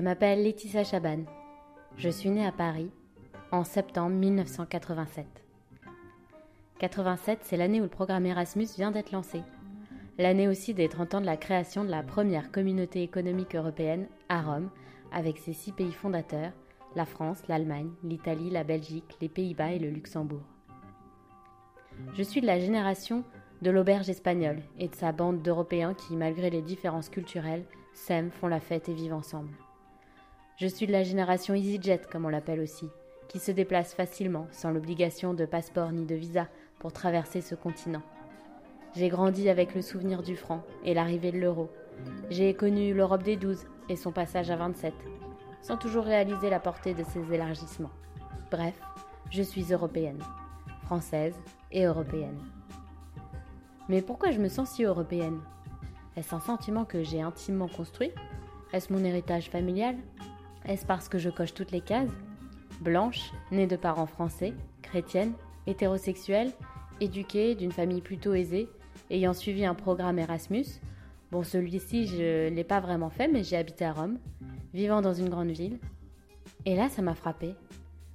m'appelle Laetitia Chaban. Je suis née à Paris en septembre 1987. 87, c'est l'année où le programme Erasmus vient d'être lancé. L'année aussi des 30 ans de la création de la première communauté économique européenne à Rome, avec ses six pays fondateurs, la France, l'Allemagne, l'Italie, la Belgique, les Pays-Bas et le Luxembourg. Je suis de la génération de l'auberge espagnole et de sa bande d'Européens qui, malgré les différences culturelles, s'aiment, font la fête et vivent ensemble. Je suis de la génération EasyJet, comme on l'appelle aussi, qui se déplace facilement, sans l'obligation de passeport ni de visa pour traverser ce continent. J'ai grandi avec le souvenir du franc et l'arrivée de l'euro. J'ai connu l'Europe des 12 et son passage à 27, sans toujours réaliser la portée de ces élargissements. Bref, je suis européenne, française et européenne. Mais pourquoi je me sens si européenne? Est-ce un sentiment que j'ai intimement construit? Est-ce mon héritage familial? Est-ce parce que je coche toutes les cases? Blanche, née de parents français, chrétienne, hétérosexuelle, éduquée d'une famille plutôt aisée, ayant suivi un programme Erasmus. Bon, celui-ci, je ne l'ai pas vraiment fait, mais j'ai habité à Rome, vivant dans une grande ville. Et là, ça m'a frappé.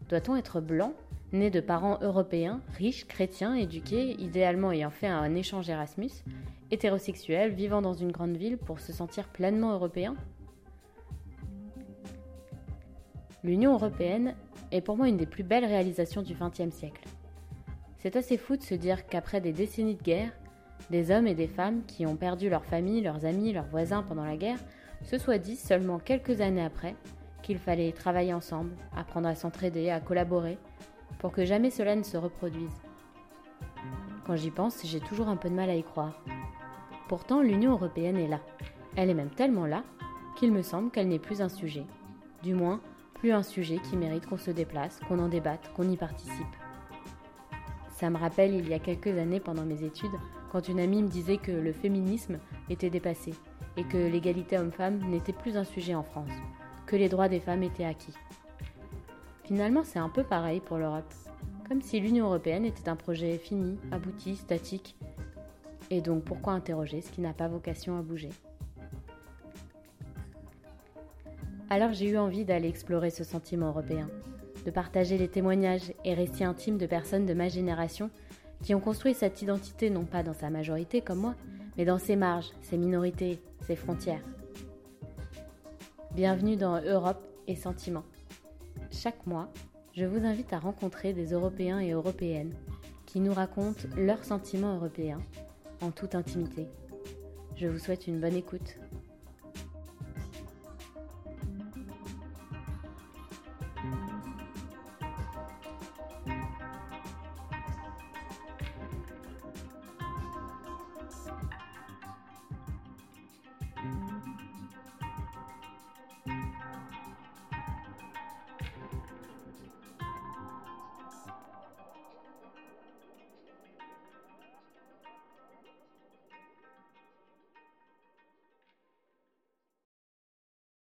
Doit-on être blanc, né de parents européens, riches, chrétiens, éduqués, idéalement ayant fait un échange Erasmus, hétérosexuel, vivant dans une grande ville pour se sentir pleinement européen? L'Union européenne est pour moi une des plus belles réalisations du XXe siècle. C'est assez fou de se dire qu'après des décennies de guerre, des hommes et des femmes qui ont perdu leur famille, leurs amis, leurs voisins pendant la guerre, se soient dit seulement quelques années après qu'il fallait travailler ensemble, apprendre à s'entraider, à collaborer, pour que jamais cela ne se reproduise. Quand j'y pense, j'ai toujours un peu de mal à y croire. Pourtant, l'Union européenne est là. Elle est même tellement là qu'il me semble qu'elle n'est plus un sujet. Du moins, plus un sujet qui mérite qu'on se déplace, qu'on en débatte, qu'on y participe. Ça me rappelle il y a quelques années pendant mes études, quand une amie me disait que le féminisme était dépassé et que l'égalité homme-femme n'était plus un sujet en France, que les droits des femmes étaient acquis. Finalement, c'est un peu pareil pour l'Europe, comme si l'Union européenne était un projet fini, abouti, statique. Et donc pourquoi interroger ce qui n'a pas vocation à bouger? Alors j'ai eu envie d'aller explorer ce sentiment européen, de partager les témoignages et récits intimes de personnes de ma génération qui ont construit cette identité non pas dans sa majorité comme moi, mais dans ses marges, ses minorités, ses frontières. Bienvenue dans Europe et Sentiments. Chaque mois, je vous invite à rencontrer des Européens et Européennes qui nous racontent leurs sentiments européens en toute intimité. Je vous souhaite une bonne écoute.